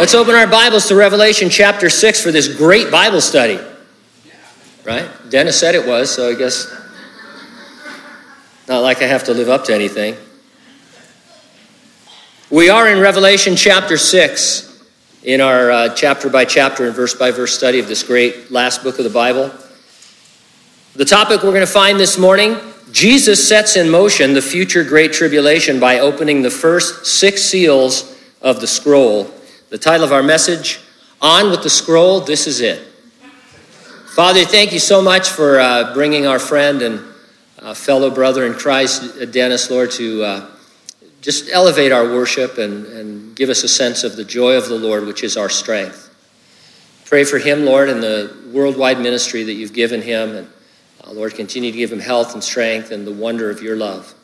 Let's open our Bibles to Revelation chapter 6 for this great Bible study. Right? Dennis said it was, so I guess not like I have to live up to anything. We are in Revelation chapter 6 in our uh, chapter by chapter and verse by verse study of this great last book of the Bible. The topic we're going to find this morning Jesus sets in motion the future great tribulation by opening the first six seals of the scroll. The title of our message, On with the Scroll, This Is It. Father, thank you so much for uh, bringing our friend and uh, fellow brother in Christ, uh, Dennis, Lord, to uh, just elevate our worship and, and give us a sense of the joy of the Lord, which is our strength. Pray for him, Lord, and the worldwide ministry that you've given him. And uh, Lord, continue to give him health and strength and the wonder of your love.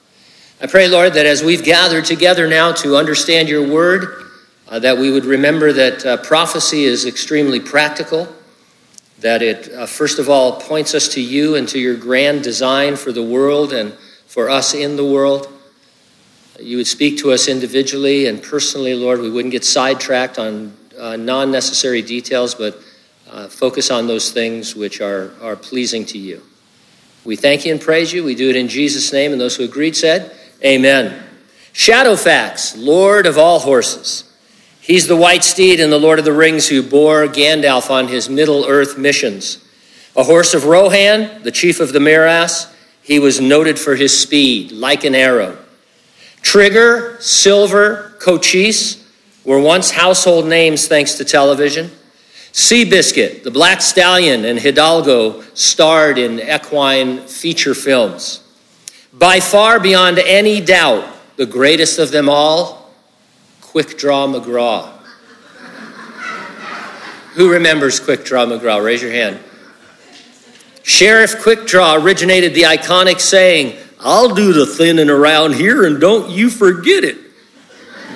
I pray, Lord, that as we've gathered together now to understand your word, uh, that we would remember that uh, prophecy is extremely practical, that it, uh, first of all, points us to you and to your grand design for the world and for us in the world. You would speak to us individually and personally, Lord. We wouldn't get sidetracked on uh, non necessary details, but uh, focus on those things which are, are pleasing to you. We thank you and praise you. We do it in Jesus' name. And those who agreed said, Amen. Shadowfax, Lord of all horses. He's the white steed in the Lord of the Rings who bore Gandalf on his Middle Earth missions. A horse of Rohan, the chief of the Mearas, he was noted for his speed, like an arrow. Trigger, Silver, Cochise were once household names thanks to television. Seabiscuit, the Black Stallion, and Hidalgo starred in equine feature films. By far beyond any doubt, the greatest of them all, Quick Draw McGraw. Who remembers Quick Draw McGraw? Raise your hand. Sheriff Quick Draw originated the iconic saying, I'll do the thinning around here and don't you forget it.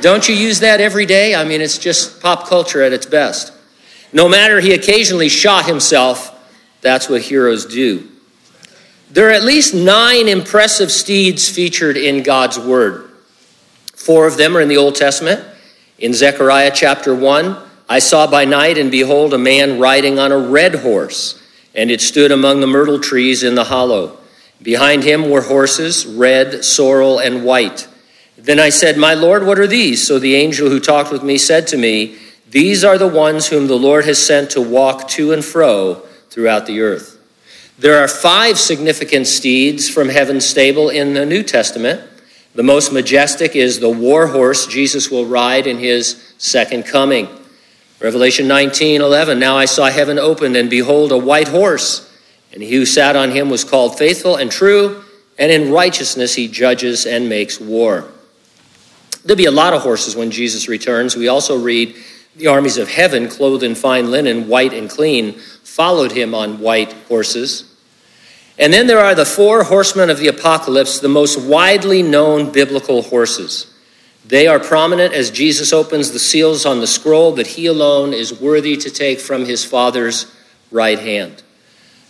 Don't you use that every day? I mean, it's just pop culture at its best. No matter he occasionally shot himself, that's what heroes do. There are at least nine impressive steeds featured in God's Word. Four of them are in the Old Testament. In Zechariah chapter 1, I saw by night, and behold, a man riding on a red horse, and it stood among the myrtle trees in the hollow. Behind him were horses, red, sorrel, and white. Then I said, My Lord, what are these? So the angel who talked with me said to me, these are the ones whom the Lord has sent to walk to and fro throughout the earth. There are five significant steeds from heaven's stable in the New Testament. The most majestic is the war horse Jesus will ride in his second coming. Revelation 19 11. Now I saw heaven opened, and behold, a white horse, and he who sat on him was called faithful and true, and in righteousness he judges and makes war. There'll be a lot of horses when Jesus returns. We also read the armies of heaven, clothed in fine linen, white and clean, followed him on white horses. And then there are the four horsemen of the apocalypse, the most widely known biblical horses. They are prominent as Jesus opens the seals on the scroll that he alone is worthy to take from his Father's right hand.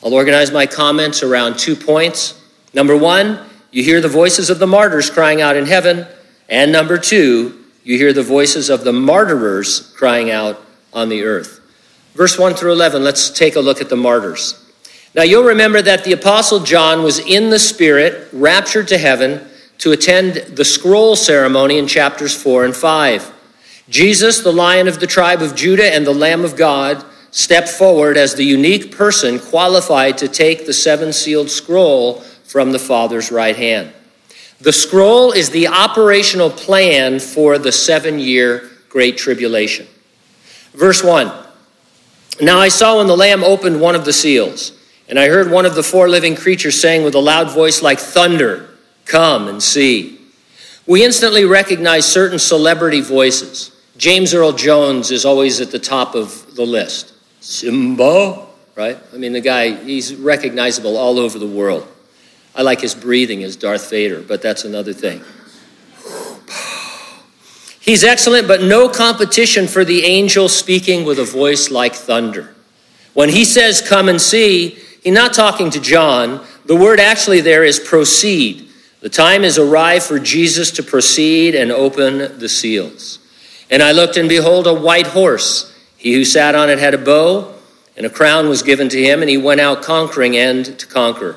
I'll organize my comments around two points. Number one, you hear the voices of the martyrs crying out in heaven. And number two, you hear the voices of the martyrers crying out on the earth. Verse 1 through 11, let's take a look at the martyrs. Now, you'll remember that the Apostle John was in the Spirit, raptured to heaven, to attend the scroll ceremony in chapters 4 and 5. Jesus, the lion of the tribe of Judah and the Lamb of God, stepped forward as the unique person qualified to take the seven sealed scroll from the Father's right hand. The scroll is the operational plan for the seven year Great Tribulation. Verse 1 Now I saw when the Lamb opened one of the seals, and I heard one of the four living creatures saying with a loud voice like thunder, Come and see. We instantly recognize certain celebrity voices. James Earl Jones is always at the top of the list. Simba, right? I mean, the guy, he's recognizable all over the world. I like his breathing as Darth Vader, but that's another thing. He's excellent, but no competition for the angel speaking with a voice like thunder. When he says, Come and see, he's not talking to John. The word actually there is proceed. The time has arrived for Jesus to proceed and open the seals. And I looked, and behold, a white horse. He who sat on it had a bow, and a crown was given to him, and he went out conquering and to conquer.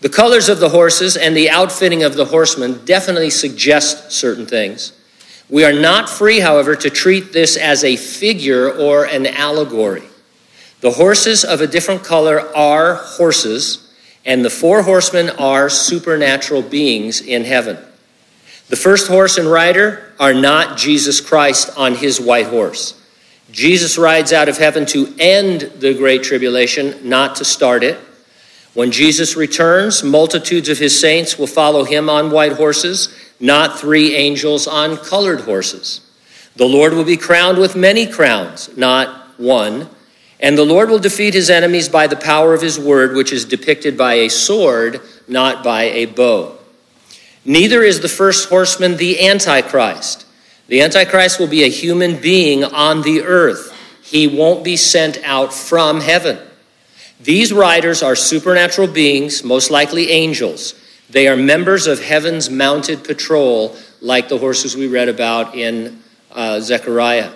The colors of the horses and the outfitting of the horsemen definitely suggest certain things. We are not free, however, to treat this as a figure or an allegory. The horses of a different color are horses, and the four horsemen are supernatural beings in heaven. The first horse and rider are not Jesus Christ on his white horse. Jesus rides out of heaven to end the great tribulation, not to start it. When Jesus returns, multitudes of his saints will follow him on white horses, not three angels on colored horses. The Lord will be crowned with many crowns, not one. And the Lord will defeat his enemies by the power of his word, which is depicted by a sword, not by a bow. Neither is the first horseman the Antichrist. The Antichrist will be a human being on the earth. He won't be sent out from heaven. These riders are supernatural beings, most likely angels. They are members of heaven's mounted patrol, like the horses we read about in uh, Zechariah.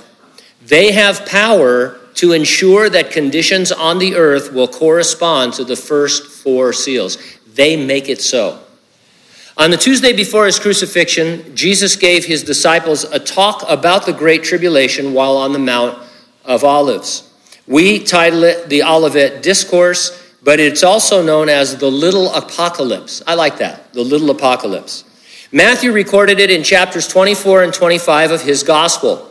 They have power to ensure that conditions on the earth will correspond to the first four seals. They make it so. On the Tuesday before his crucifixion, Jesus gave his disciples a talk about the Great Tribulation while on the Mount of Olives. We title it the Olivet Discourse, but it's also known as the Little Apocalypse. I like that, the Little Apocalypse. Matthew recorded it in chapters 24 and 25 of his Gospel.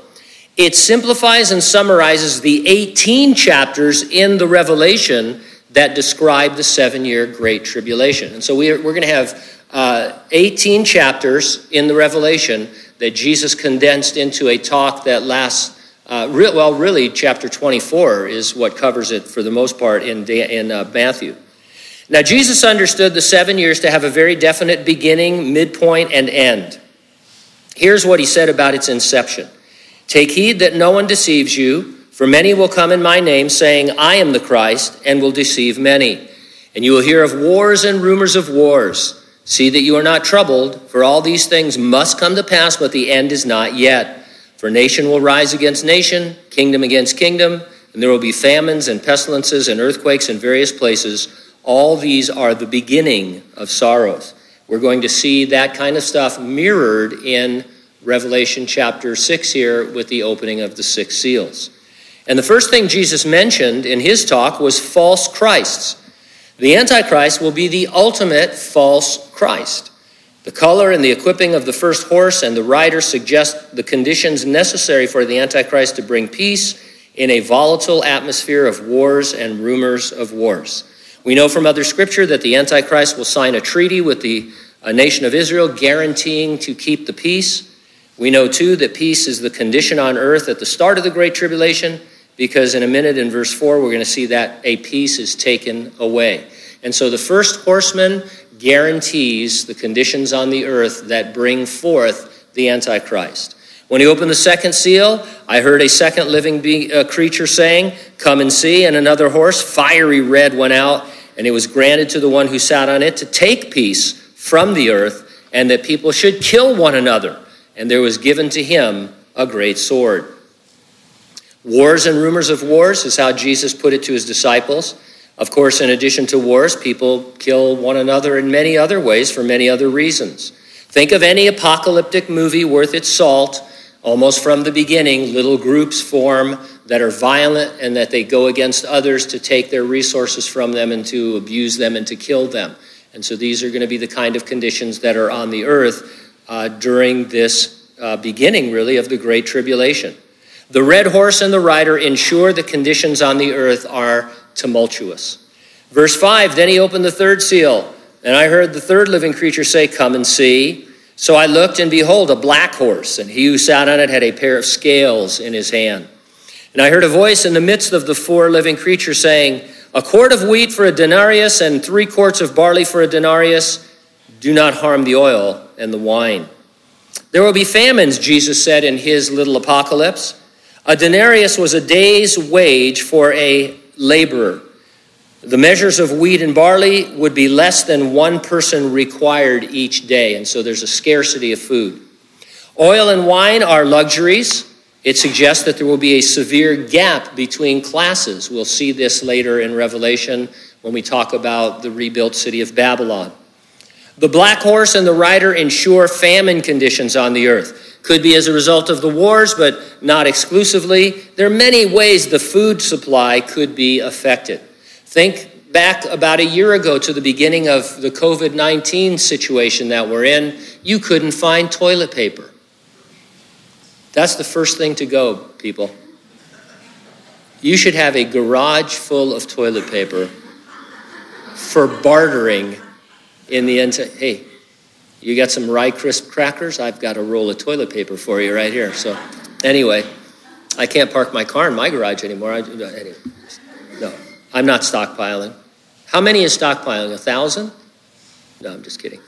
It simplifies and summarizes the 18 chapters in the Revelation that describe the seven year Great Tribulation. And so we're, we're going to have uh, 18 chapters in the Revelation that Jesus condensed into a talk that lasts, uh, re- well, really, chapter 24 is what covers it for the most part in, in uh, Matthew. Now, Jesus understood the seven years to have a very definite beginning, midpoint, and end. Here's what he said about its inception Take heed that no one deceives you, for many will come in my name, saying, I am the Christ, and will deceive many. And you will hear of wars and rumors of wars. See that you are not troubled, for all these things must come to pass, but the end is not yet. For nation will rise against nation, kingdom against kingdom, and there will be famines and pestilences and earthquakes in various places. All these are the beginning of sorrows. We're going to see that kind of stuff mirrored in Revelation chapter 6 here with the opening of the six seals. And the first thing Jesus mentioned in his talk was false Christs. The Antichrist will be the ultimate false Christ. The color and the equipping of the first horse and the rider suggest the conditions necessary for the Antichrist to bring peace in a volatile atmosphere of wars and rumors of wars. We know from other scripture that the Antichrist will sign a treaty with the uh, nation of Israel guaranteeing to keep the peace. We know too that peace is the condition on earth at the start of the Great Tribulation because in a minute in verse 4 we're going to see that a peace is taken away. And so the first horseman guarantees the conditions on the earth that bring forth the Antichrist. When he opened the second seal, I heard a second living be- uh, creature saying, Come and see. And another horse, fiery red, went out, and it was granted to the one who sat on it to take peace from the earth, and that people should kill one another. And there was given to him a great sword. Wars and rumors of wars is how Jesus put it to his disciples. Of course, in addition to wars, people kill one another in many other ways for many other reasons. Think of any apocalyptic movie worth its salt. Almost from the beginning, little groups form that are violent and that they go against others to take their resources from them and to abuse them and to kill them. And so these are going to be the kind of conditions that are on the earth uh, during this uh, beginning, really, of the Great Tribulation. The red horse and the rider ensure the conditions on the earth are tumultuous. Verse 5 Then he opened the third seal, and I heard the third living creature say, Come and see. So I looked, and behold, a black horse, and he who sat on it had a pair of scales in his hand. And I heard a voice in the midst of the four living creatures saying, A quart of wheat for a denarius, and three quarts of barley for a denarius. Do not harm the oil and the wine. There will be famines, Jesus said in his little apocalypse. A denarius was a day's wage for a laborer. The measures of wheat and barley would be less than one person required each day, and so there's a scarcity of food. Oil and wine are luxuries. It suggests that there will be a severe gap between classes. We'll see this later in Revelation when we talk about the rebuilt city of Babylon. The black horse and the rider ensure famine conditions on the earth. Could be as a result of the wars, but not exclusively. There are many ways the food supply could be affected. Think back about a year ago to the beginning of the COVID 19 situation that we're in. You couldn't find toilet paper. That's the first thing to go, people. You should have a garage full of toilet paper for bartering in the end. Say, hey, you got some rye crisp crackers? I've got a roll of toilet paper for you right here. So, anyway, I can't park my car in my garage anymore. I, anyway, no, I'm not stockpiling. How many is stockpiling? A thousand? No, I'm just kidding.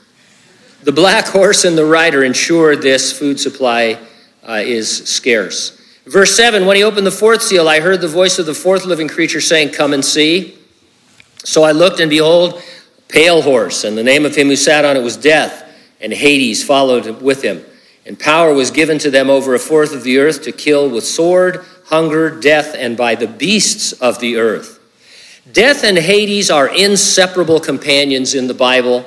The black horse and the rider ensure this food supply uh, is scarce. Verse 7 When he opened the fourth seal, I heard the voice of the fourth living creature saying, Come and see. So I looked, and behold, pale horse, and the name of him who sat on it was Death and Hades followed with him. And power was given to them over a fourth of the earth to kill with sword, hunger, death, and by the beasts of the earth. Death and Hades are inseparable companions in the Bible.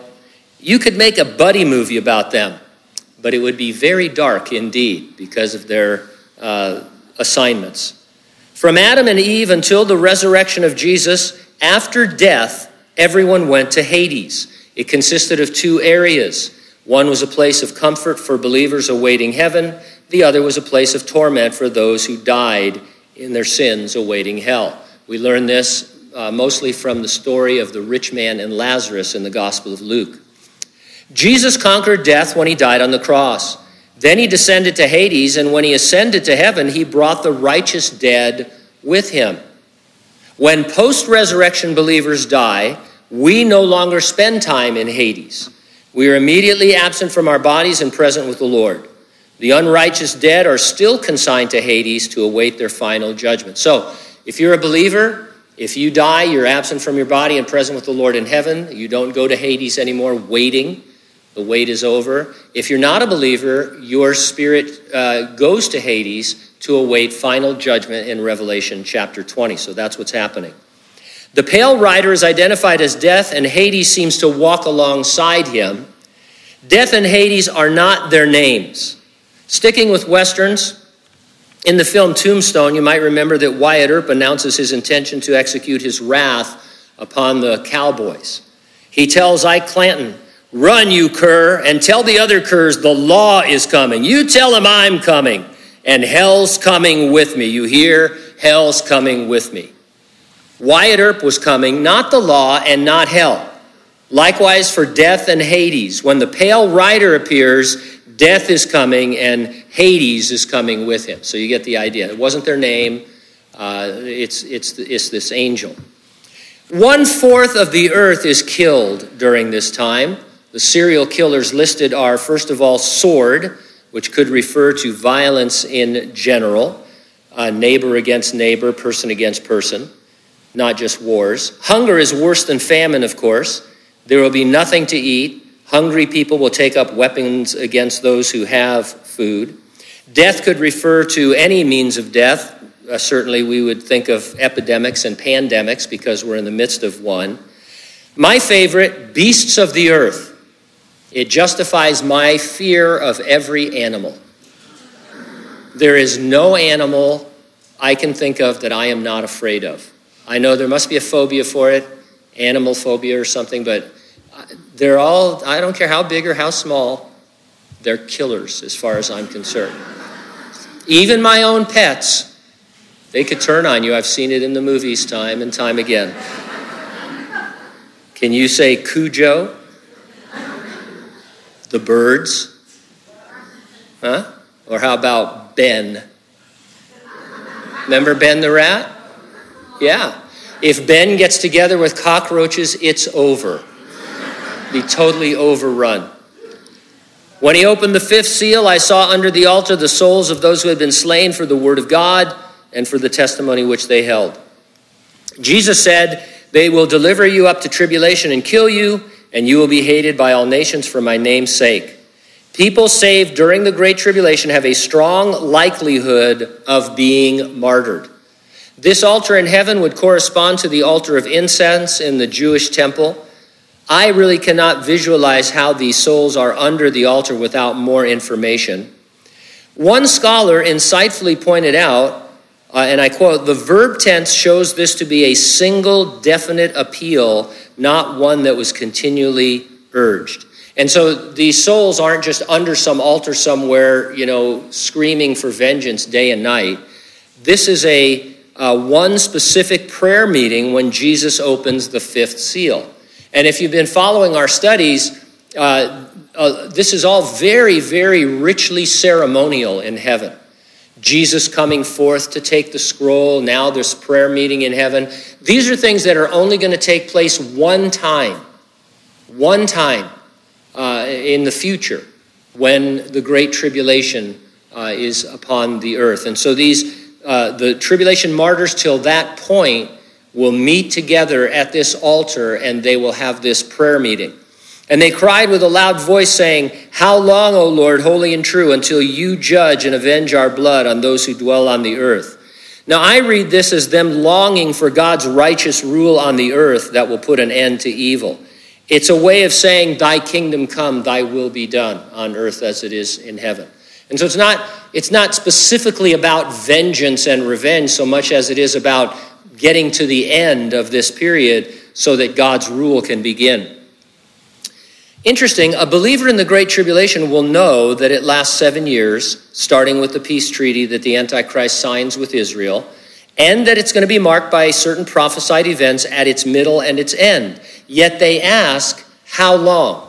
You could make a buddy movie about them, but it would be very dark indeed because of their uh, assignments. From Adam and Eve until the resurrection of Jesus, after death, everyone went to Hades. It consisted of two areas one was a place of comfort for believers awaiting heaven, the other was a place of torment for those who died in their sins awaiting hell. We learn this uh, mostly from the story of the rich man and Lazarus in the Gospel of Luke. Jesus conquered death when he died on the cross. Then he descended to Hades, and when he ascended to heaven, he brought the righteous dead with him. When post resurrection believers die, we no longer spend time in Hades. We are immediately absent from our bodies and present with the Lord. The unrighteous dead are still consigned to Hades to await their final judgment. So, if you're a believer, if you die, you're absent from your body and present with the Lord in heaven. You don't go to Hades anymore waiting. The wait is over. If you're not a believer, your spirit uh, goes to Hades to await final judgment in Revelation chapter 20. So that's what's happening. The pale rider is identified as death, and Hades seems to walk alongside him. Death and Hades are not their names. Sticking with Westerns, in the film Tombstone, you might remember that Wyatt Earp announces his intention to execute his wrath upon the cowboys. He tells Ike Clanton, Run, you cur, and tell the other curs the law is coming. You tell them I'm coming, and hell's coming with me. You hear? Hell's coming with me. Wyatt Earp was coming, not the law and not hell. Likewise for death and Hades. When the pale rider appears, death is coming and Hades is coming with him. So you get the idea. It wasn't their name, uh, it's, it's, it's this angel. One fourth of the earth is killed during this time. The serial killers listed are, first of all, sword, which could refer to violence in general, uh, neighbor against neighbor, person against person not just wars. Hunger is worse than famine, of course. There will be nothing to eat. Hungry people will take up weapons against those who have food. Death could refer to any means of death. Uh, certainly, we would think of epidemics and pandemics because we're in the midst of one. My favorite, beasts of the earth. It justifies my fear of every animal. There is no animal I can think of that I am not afraid of. I know there must be a phobia for it, animal phobia or something, but uh, they're all, I don't care how big or how small, they're killers as far as I'm concerned. Even my own pets, they could turn on you. I've seen it in the movies time and time again. Can you say Cujo? The birds? Huh? Or how about Ben? Remember Ben the rat? Yeah. If Ben gets together with cockroaches, it's over. Be totally overrun. When he opened the fifth seal, I saw under the altar the souls of those who had been slain for the word of God and for the testimony which they held. Jesus said, They will deliver you up to tribulation and kill you, and you will be hated by all nations for my name's sake. People saved during the Great Tribulation have a strong likelihood of being martyred. This altar in heaven would correspond to the altar of incense in the Jewish temple. I really cannot visualize how these souls are under the altar without more information. One scholar insightfully pointed out, uh, and I quote, the verb tense shows this to be a single definite appeal, not one that was continually urged. And so these souls aren't just under some altar somewhere, you know, screaming for vengeance day and night. This is a uh, one specific prayer meeting when Jesus opens the fifth seal. And if you've been following our studies, uh, uh, this is all very, very richly ceremonial in heaven. Jesus coming forth to take the scroll, now there's prayer meeting in heaven. These are things that are only going to take place one time. One time uh, in the future when the great tribulation uh, is upon the earth. And so these, uh, the tribulation martyrs till that point will meet together at this altar and they will have this prayer meeting. And they cried with a loud voice, saying, How long, O Lord, holy and true, until you judge and avenge our blood on those who dwell on the earth? Now, I read this as them longing for God's righteous rule on the earth that will put an end to evil. It's a way of saying, Thy kingdom come, thy will be done on earth as it is in heaven. And so it's not, it's not specifically about vengeance and revenge so much as it is about getting to the end of this period so that God's rule can begin. Interesting, a believer in the Great Tribulation will know that it lasts seven years, starting with the peace treaty that the Antichrist signs with Israel and that it's going to be marked by certain prophesied events at its middle and its end. Yet they ask, How long?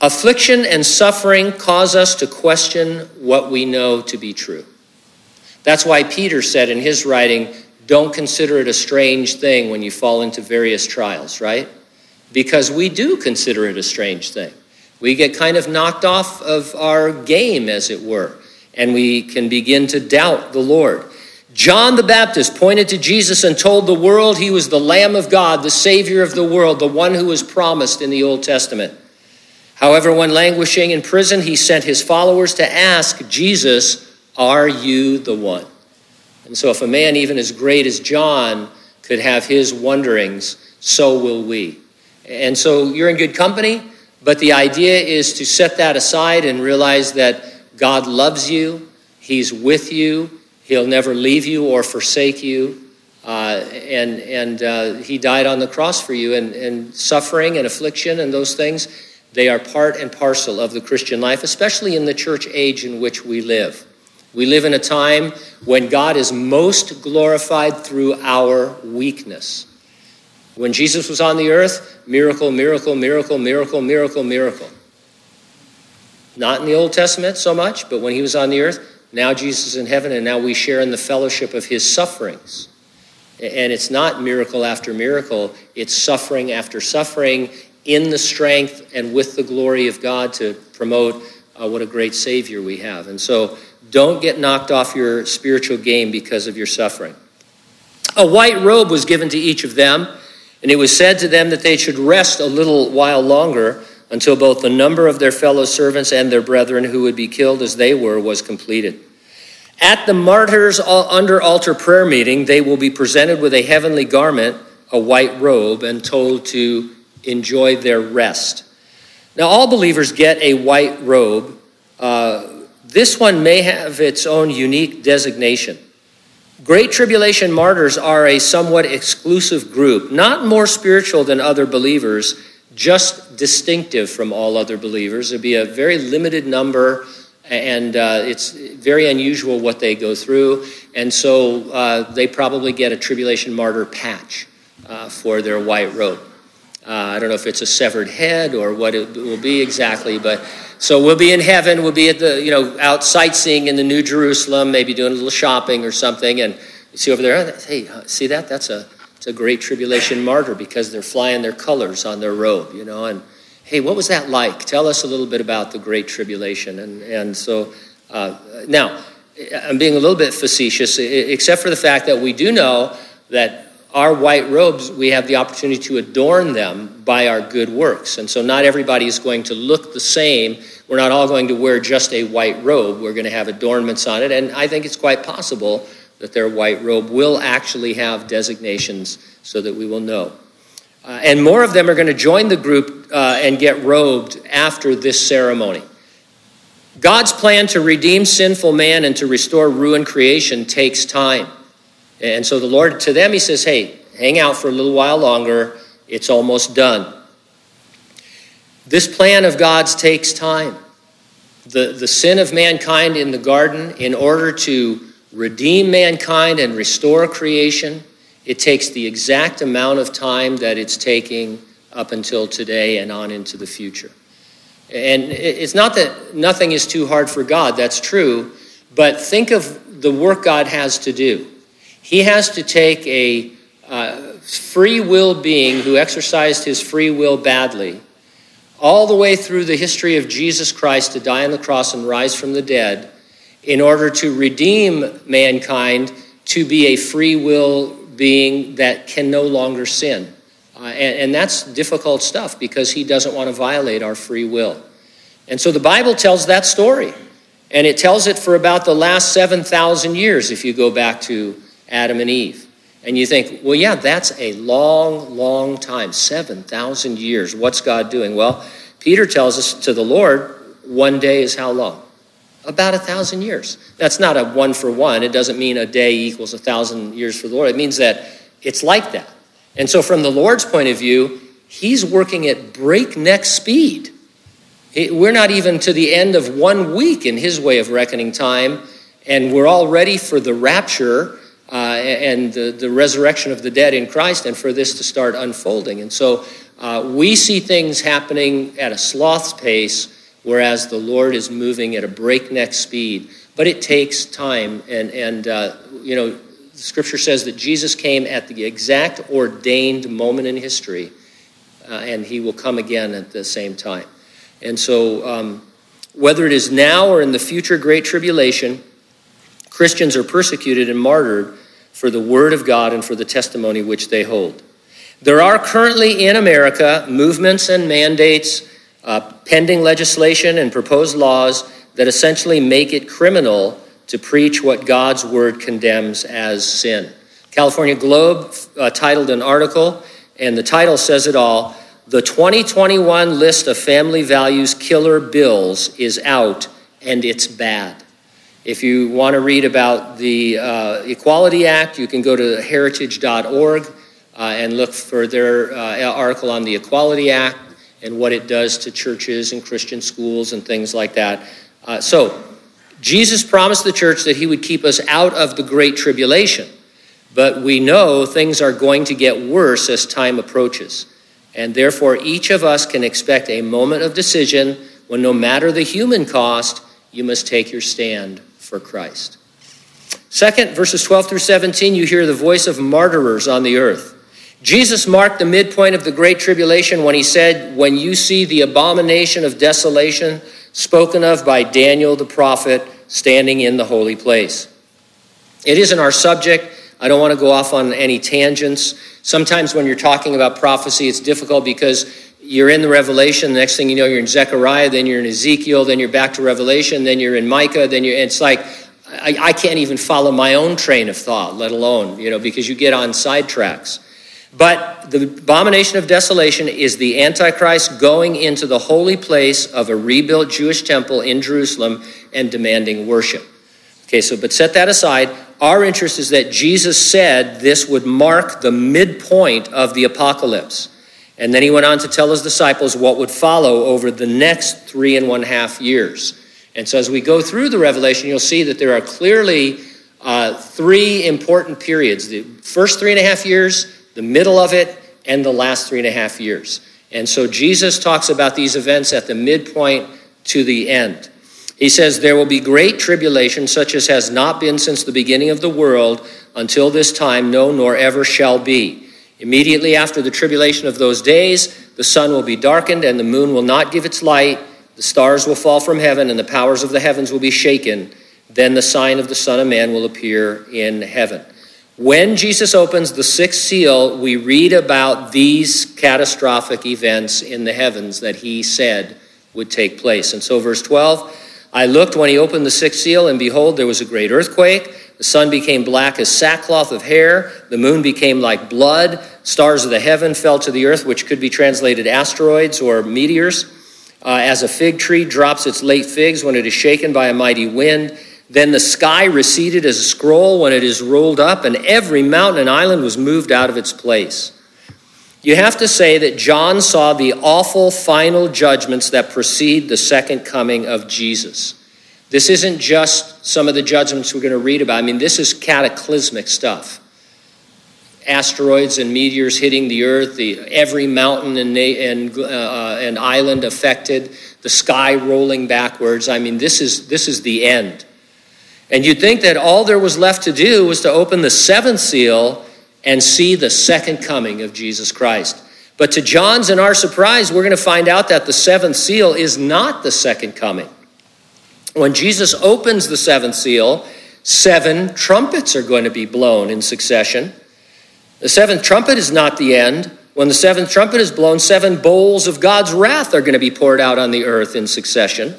Affliction and suffering cause us to question what we know to be true. That's why Peter said in his writing, Don't consider it a strange thing when you fall into various trials, right? Because we do consider it a strange thing. We get kind of knocked off of our game, as it were, and we can begin to doubt the Lord. John the Baptist pointed to Jesus and told the world he was the Lamb of God, the Savior of the world, the one who was promised in the Old Testament. However, when languishing in prison, he sent his followers to ask Jesus, Are you the one? And so, if a man even as great as John could have his wonderings, so will we. And so, you're in good company, but the idea is to set that aside and realize that God loves you, He's with you, He'll never leave you or forsake you. Uh, and and uh, he died on the cross for you. And, and suffering and affliction and those things, they are part and parcel of the Christian life, especially in the church age in which we live. We live in a time when God is most glorified through our weakness. When Jesus was on the earth, miracle, miracle, miracle, miracle, miracle, miracle. Not in the Old Testament so much, but when he was on the earth, now Jesus is in heaven, and now we share in the fellowship of his sufferings. And it's not miracle after miracle, it's suffering after suffering in the strength and with the glory of God to promote uh, what a great Savior we have. And so don't get knocked off your spiritual game because of your suffering. A white robe was given to each of them, and it was said to them that they should rest a little while longer until both the number of their fellow servants and their brethren who would be killed as they were was completed. At the martyrs' under altar prayer meeting, they will be presented with a heavenly garment, a white robe, and told to enjoy their rest. Now, all believers get a white robe. Uh, this one may have its own unique designation. Great tribulation martyrs are a somewhat exclusive group, not more spiritual than other believers just distinctive from all other believers. There'd be a very limited number, and uh, it's very unusual what they go through. And so uh, they probably get a tribulation martyr patch uh, for their white robe. Uh, I don't know if it's a severed head or what it will be exactly, but so we'll be in heaven. We'll be at the, you know, out sightseeing in the New Jerusalem, maybe doing a little shopping or something. And you see over there, hey, see that? That's a it's a great tribulation martyr because they're flying their colors on their robe, you know. And hey, what was that like? Tell us a little bit about the great tribulation. And, and so uh, now, I'm being a little bit facetious, except for the fact that we do know that our white robes, we have the opportunity to adorn them by our good works. And so not everybody is going to look the same. We're not all going to wear just a white robe. We're going to have adornments on it. And I think it's quite possible that their white robe will actually have designations so that we will know. Uh, and more of them are going to join the group uh, and get robed after this ceremony. God's plan to redeem sinful man and to restore ruined creation takes time. And so the Lord, to them, He says, hey, hang out for a little while longer. It's almost done. This plan of God's takes time. The, the sin of mankind in the garden, in order to redeem mankind and restore creation, it takes the exact amount of time that it's taking up until today and on into the future. And it's not that nothing is too hard for God, that's true, but think of the work God has to do. He has to take a uh, free will being who exercised his free will badly all the way through the history of Jesus Christ to die on the cross and rise from the dead in order to redeem mankind to be a free will being that can no longer sin. Uh, and, and that's difficult stuff because he doesn't want to violate our free will. And so the Bible tells that story. And it tells it for about the last 7,000 years if you go back to Adam and Eve. And you think, well, yeah, that's a long, long time 7,000 years. What's God doing? Well, Peter tells us to the Lord, one day is how long? About a thousand years. That's not a one for one. It doesn't mean a day equals a thousand years for the Lord. It means that it's like that. And so, from the Lord's point of view, He's working at breakneck speed. We're not even to the end of one week in His way of reckoning time, and we're all ready for the rapture uh, and the, the resurrection of the dead in Christ and for this to start unfolding. And so uh, we see things happening at a sloth's pace, whereas the Lord is moving at a breakneck speed. But it takes time. And, and uh, you know, Scripture says that Jesus came at the exact ordained moment in history, uh, and he will come again at the same time. And so, um, whether it is now or in the future great tribulation, Christians are persecuted and martyred for the word of God and for the testimony which they hold. There are currently in America movements and mandates, uh, pending legislation and proposed laws that essentially make it criminal to preach what God's word condemns as sin. California Globe uh, titled an article, and the title says it all The 2021 list of family values killer bills is out, and it's bad. If you want to read about the uh, Equality Act, you can go to heritage.org uh, and look for their uh, article on the Equality Act and what it does to churches and Christian schools and things like that. Uh, so, Jesus promised the church that he would keep us out of the Great Tribulation, but we know things are going to get worse as time approaches. And therefore, each of us can expect a moment of decision when, no matter the human cost, you must take your stand for Christ. Second, verses 12 through 17, you hear the voice of martyrers on the earth. Jesus marked the midpoint of the Great Tribulation when he said, When you see the abomination of desolation spoken of by Daniel the prophet standing in the holy place. It isn't our subject. I don't want to go off on any tangents. Sometimes when you're talking about prophecy, it's difficult because you're in the Revelation. The next thing you know, you're in Zechariah, then you're in Ezekiel, then you're back to Revelation, then you're in Micah, then you're. It's like I, I can't even follow my own train of thought, let alone you know, because you get on sidetracks. But the abomination of desolation is the Antichrist going into the holy place of a rebuilt Jewish temple in Jerusalem and demanding worship. Okay, so but set that aside. Our interest is that Jesus said this would mark the midpoint of the apocalypse. And then he went on to tell his disciples what would follow over the next three and one half years. And so as we go through the Revelation, you'll see that there are clearly uh, three important periods the first three and a half years, the middle of it, and the last three and a half years. And so Jesus talks about these events at the midpoint to the end. He says, There will be great tribulation, such as has not been since the beginning of the world until this time, no, nor ever shall be. Immediately after the tribulation of those days, the sun will be darkened, and the moon will not give its light. The stars will fall from heaven, and the powers of the heavens will be shaken. Then the sign of the Son of Man will appear in heaven. When Jesus opens the sixth seal, we read about these catastrophic events in the heavens that he said would take place. And so, verse 12 I looked when he opened the sixth seal, and behold, there was a great earthquake. The sun became black as sackcloth of hair. The moon became like blood. Stars of the heaven fell to the earth, which could be translated asteroids or meteors. Uh, as a fig tree drops its late figs when it is shaken by a mighty wind, then the sky receded as a scroll when it is rolled up, and every mountain and island was moved out of its place. You have to say that John saw the awful final judgments that precede the second coming of Jesus. This isn't just some of the judgments we're going to read about. I mean, this is cataclysmic stuff. Asteroids and meteors hitting the earth, the, every mountain and, and, uh, and island affected, the sky rolling backwards. I mean, this is, this is the end. And you'd think that all there was left to do was to open the seventh seal and see the second coming of Jesus Christ. But to John's and our surprise, we're going to find out that the seventh seal is not the second coming. When Jesus opens the seventh seal, seven trumpets are going to be blown in succession. The seventh trumpet is not the end. When the seventh trumpet is blown, seven bowls of God's wrath are going to be poured out on the earth in succession.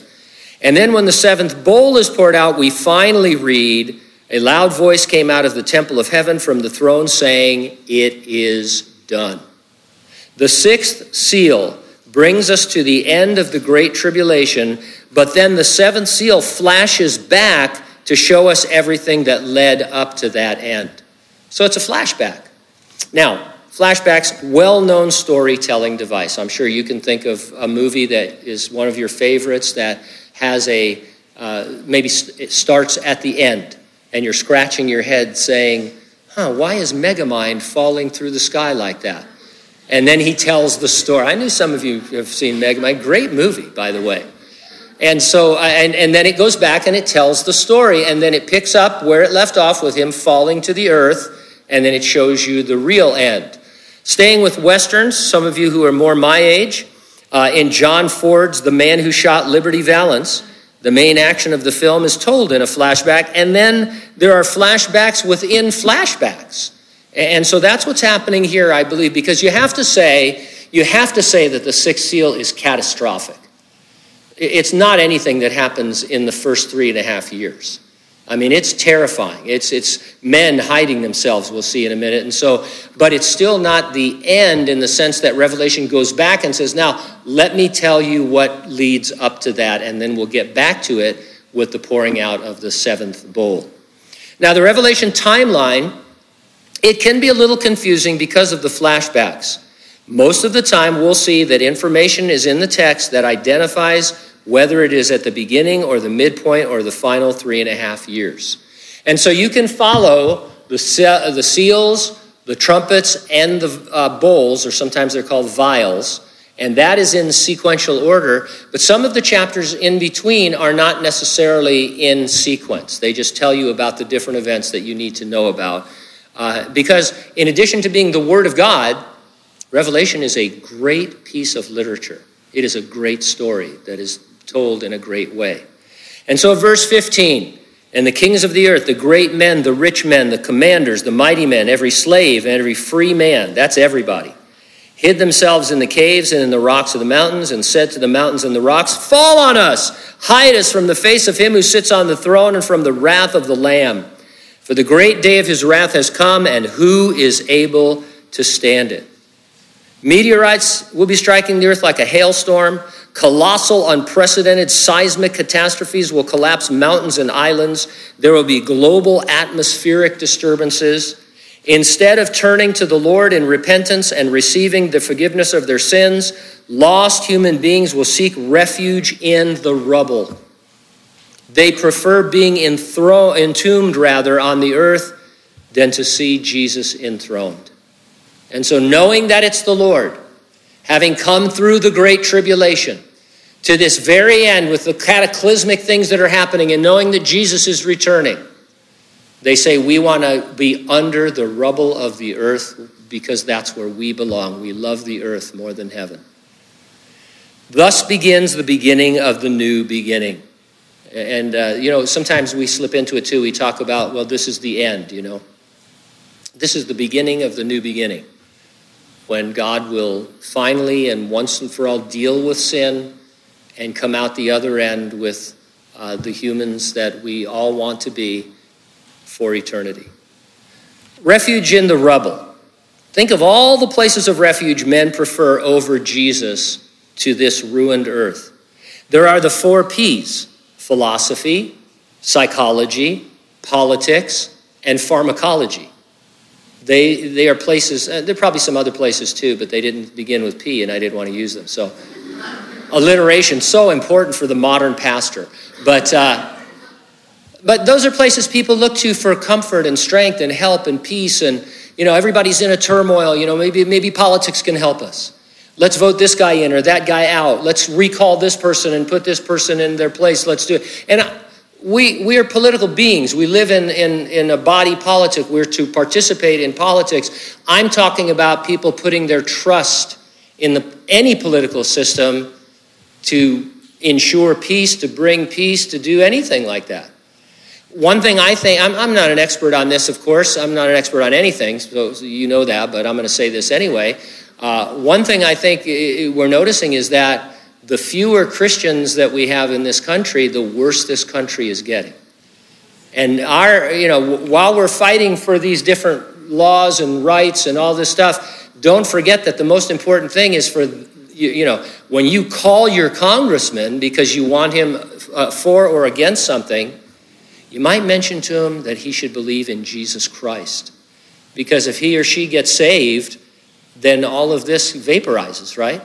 And then when the seventh bowl is poured out, we finally read, A loud voice came out of the temple of heaven from the throne saying, It is done. The sixth seal brings us to the end of the Great Tribulation, but then the seventh seal flashes back to show us everything that led up to that end. So it's a flashback. Now, flashbacks, well known storytelling device. I'm sure you can think of a movie that is one of your favorites that has a uh, maybe it starts at the end and you're scratching your head saying, huh, why is Megamind falling through the sky like that? And then he tells the story. I knew some of you have seen Megamind. Great movie, by the way. And so, and, and then it goes back and it tells the story, and then it picks up where it left off with him falling to the earth, and then it shows you the real end. Staying with Westerns, some of you who are more my age, uh, in John Ford's The Man Who Shot Liberty Valance, the main action of the film is told in a flashback, and then there are flashbacks within flashbacks. And so that's what's happening here, I believe, because you have to say, you have to say that the sixth seal is catastrophic. It's not anything that happens in the first three and a half years. I mean, it's terrifying. It's, it's men hiding themselves, we'll see in a minute. And so, but it's still not the end in the sense that Revelation goes back and says, now, let me tell you what leads up to that, and then we'll get back to it with the pouring out of the seventh bowl. Now, the Revelation timeline, it can be a little confusing because of the flashbacks. Most of the time, we'll see that information is in the text that identifies whether it is at the beginning or the midpoint or the final three and a half years. And so you can follow the, the seals, the trumpets, and the uh, bowls, or sometimes they're called vials, and that is in sequential order. But some of the chapters in between are not necessarily in sequence. They just tell you about the different events that you need to know about. Uh, because in addition to being the Word of God, Revelation is a great piece of literature. It is a great story that is told in a great way. And so, verse 15 and the kings of the earth, the great men, the rich men, the commanders, the mighty men, every slave and every free man, that's everybody, hid themselves in the caves and in the rocks of the mountains, and said to the mountains and the rocks, Fall on us, hide us from the face of him who sits on the throne and from the wrath of the Lamb. For the great day of his wrath has come, and who is able to stand it? Meteorites will be striking the earth like a hailstorm. Colossal, unprecedented seismic catastrophes will collapse mountains and islands. There will be global atmospheric disturbances. Instead of turning to the Lord in repentance and receiving the forgiveness of their sins, lost human beings will seek refuge in the rubble. They prefer being enthroned, entombed rather on the earth than to see Jesus enthroned. And so, knowing that it's the Lord, having come through the great tribulation to this very end with the cataclysmic things that are happening and knowing that Jesus is returning, they say, We want to be under the rubble of the earth because that's where we belong. We love the earth more than heaven. Thus begins the beginning of the new beginning. And, uh, you know, sometimes we slip into it too. We talk about, well, this is the end, you know. This is the beginning of the new beginning when God will finally and once and for all deal with sin and come out the other end with uh, the humans that we all want to be for eternity. Refuge in the rubble. Think of all the places of refuge men prefer over Jesus to this ruined earth. There are the four P's philosophy, psychology, politics, and pharmacology. They, they are places, uh, there are probably some other places too, but they didn't begin with P and I didn't want to use them. So, alliteration, so important for the modern pastor. But, uh, but those are places people look to for comfort and strength and help and peace. And, you know, everybody's in a turmoil. You know, maybe, maybe politics can help us. Let's vote this guy in or that guy out. Let's recall this person and put this person in their place. Let's do it. And we, we are political beings. We live in, in, in a body politic. We're to participate in politics. I'm talking about people putting their trust in the, any political system to ensure peace, to bring peace, to do anything like that. One thing I think, I'm, I'm not an expert on this, of course. I'm not an expert on anything, so, you know that, but I'm going to say this anyway. Uh, one thing I think we're noticing is that the fewer Christians that we have in this country, the worse this country is getting. And our, you know, while we're fighting for these different laws and rights and all this stuff, don't forget that the most important thing is for, you, you know, when you call your congressman because you want him uh, for or against something, you might mention to him that he should believe in Jesus Christ. Because if he or she gets saved, then all of this vaporizes, right?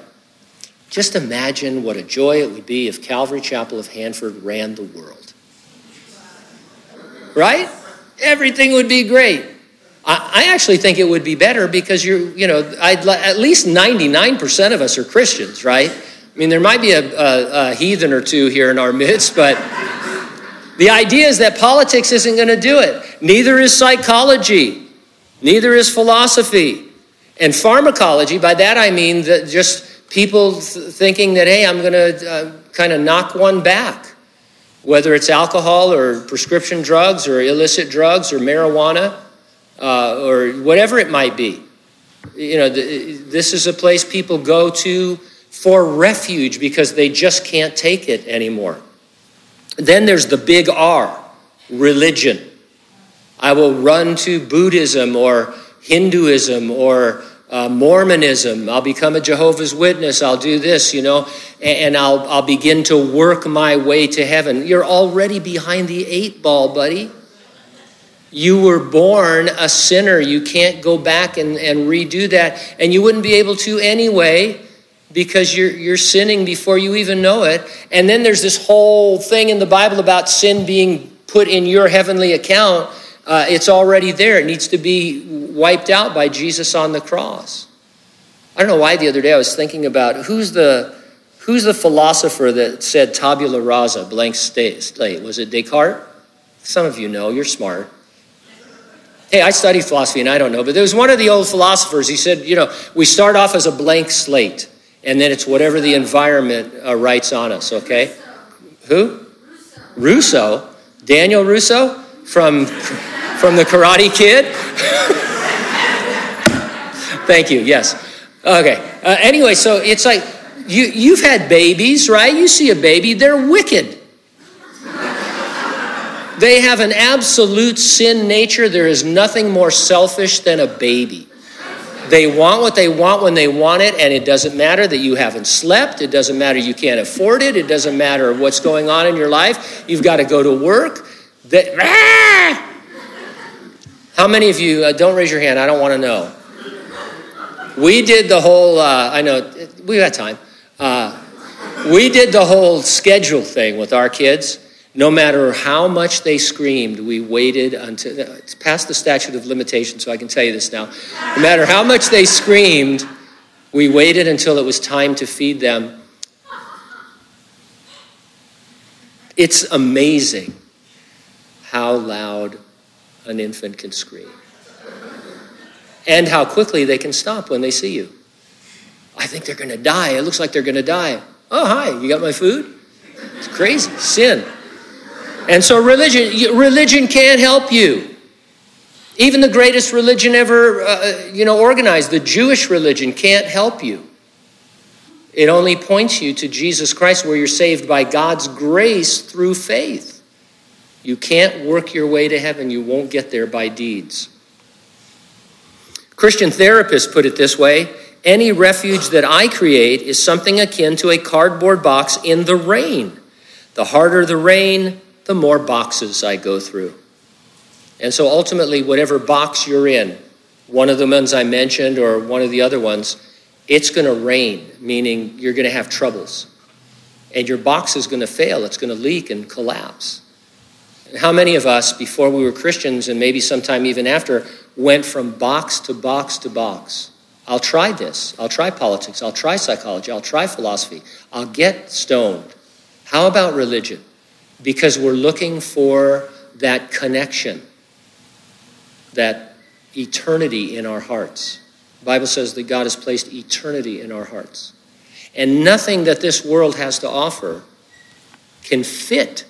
Just imagine what a joy it would be if Calvary Chapel of Hanford ran the world. Right? Everything would be great. I, actually think it would be better because you're, you know, I'd, at least 99% of us are Christians, right? I mean, there might be a, a, a heathen or two here in our midst, but the idea is that politics isn't going to do it. Neither is psychology, neither is philosophy. And pharmacology, by that I mean that just people th- thinking that, hey, I'm going to uh, kind of knock one back, whether it's alcohol or prescription drugs or illicit drugs or marijuana uh, or whatever it might be. You know, th- this is a place people go to for refuge because they just can't take it anymore. Then there's the big R, religion. I will run to Buddhism or Hinduism or uh, Mormonism. I'll become a Jehovah's Witness. I'll do this, you know, and, and I'll, I'll begin to work my way to heaven. You're already behind the eight ball, buddy. You were born a sinner. You can't go back and, and redo that. And you wouldn't be able to anyway because you're, you're sinning before you even know it. And then there's this whole thing in the Bible about sin being put in your heavenly account uh, it's already there. It needs to be wiped out by Jesus on the cross. I don't know why the other day I was thinking about who's the who's the philosopher that said tabula rasa, blank slate? Was it Descartes? Some of you know, you're smart. Hey, I studied philosophy and I don't know, but there was one of the old philosophers. He said, you know, we start off as a blank slate, and then it's whatever the environment uh, writes on us, okay? Who? Rousseau. Daniel Russo from from the Karate Kid? Thank you, yes. Okay. Uh, anyway, so it's like you, you've had babies, right? You see a baby, they're wicked. They have an absolute sin nature. There is nothing more selfish than a baby. They want what they want when they want it, and it doesn't matter that you haven't slept. It doesn't matter you can't afford it. It doesn't matter what's going on in your life. You've got to go to work. That, ah! How many of you, uh, don't raise your hand, I don't want to know. We did the whole, uh, I know, we got time. Uh, we did the whole schedule thing with our kids. No matter how much they screamed, we waited until, it's past the statute of limitations, so I can tell you this now. No matter how much they screamed, we waited until it was time to feed them. It's amazing how loud an infant can scream. And how quickly they can stop when they see you. I think they're going to die. It looks like they're going to die. Oh, hi, you got my food? It's crazy. Sin. And so religion religion can't help you. Even the greatest religion ever, uh, you know, organized, the Jewish religion, can't help you. It only points you to Jesus Christ, where you're saved by God's grace through faith. You can't work your way to heaven, you won't get there by deeds. Christian therapists put it this way any refuge that I create is something akin to a cardboard box in the rain. The harder the rain, the more boxes I go through. And so ultimately, whatever box you're in, one of the ones I mentioned or one of the other ones, it's going to rain, meaning you're going to have troubles. And your box is going to fail, it's going to leak and collapse. How many of us, before we were Christians, and maybe sometime even after, went from box to box to box? I'll try this. I'll try politics. I'll try psychology. I'll try philosophy. I'll get stoned. How about religion? Because we're looking for that connection, that eternity in our hearts. The Bible says that God has placed eternity in our hearts. And nothing that this world has to offer can fit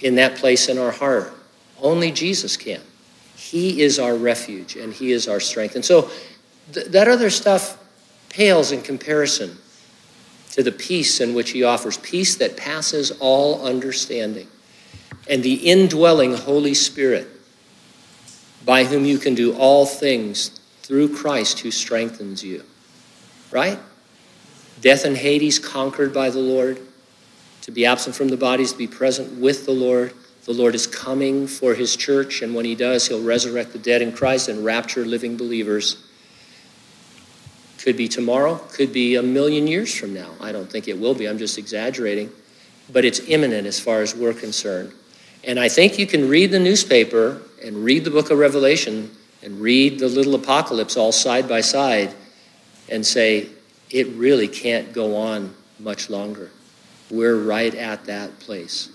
in that place in our heart. Only Jesus can. He is our refuge and He is our strength. And so th- that other stuff pales in comparison to the peace in which He offers peace that passes all understanding and the indwelling Holy Spirit by whom you can do all things through Christ who strengthens you. Right? Death and Hades conquered by the Lord. To be absent from the bodies, to be present with the Lord. The Lord is coming for his church, and when he does, he'll resurrect the dead in Christ and rapture living believers. Could be tomorrow, could be a million years from now. I don't think it will be, I'm just exaggerating. But it's imminent as far as we're concerned. And I think you can read the newspaper and read the book of Revelation and read the little apocalypse all side by side and say, it really can't go on much longer. We're right at that place.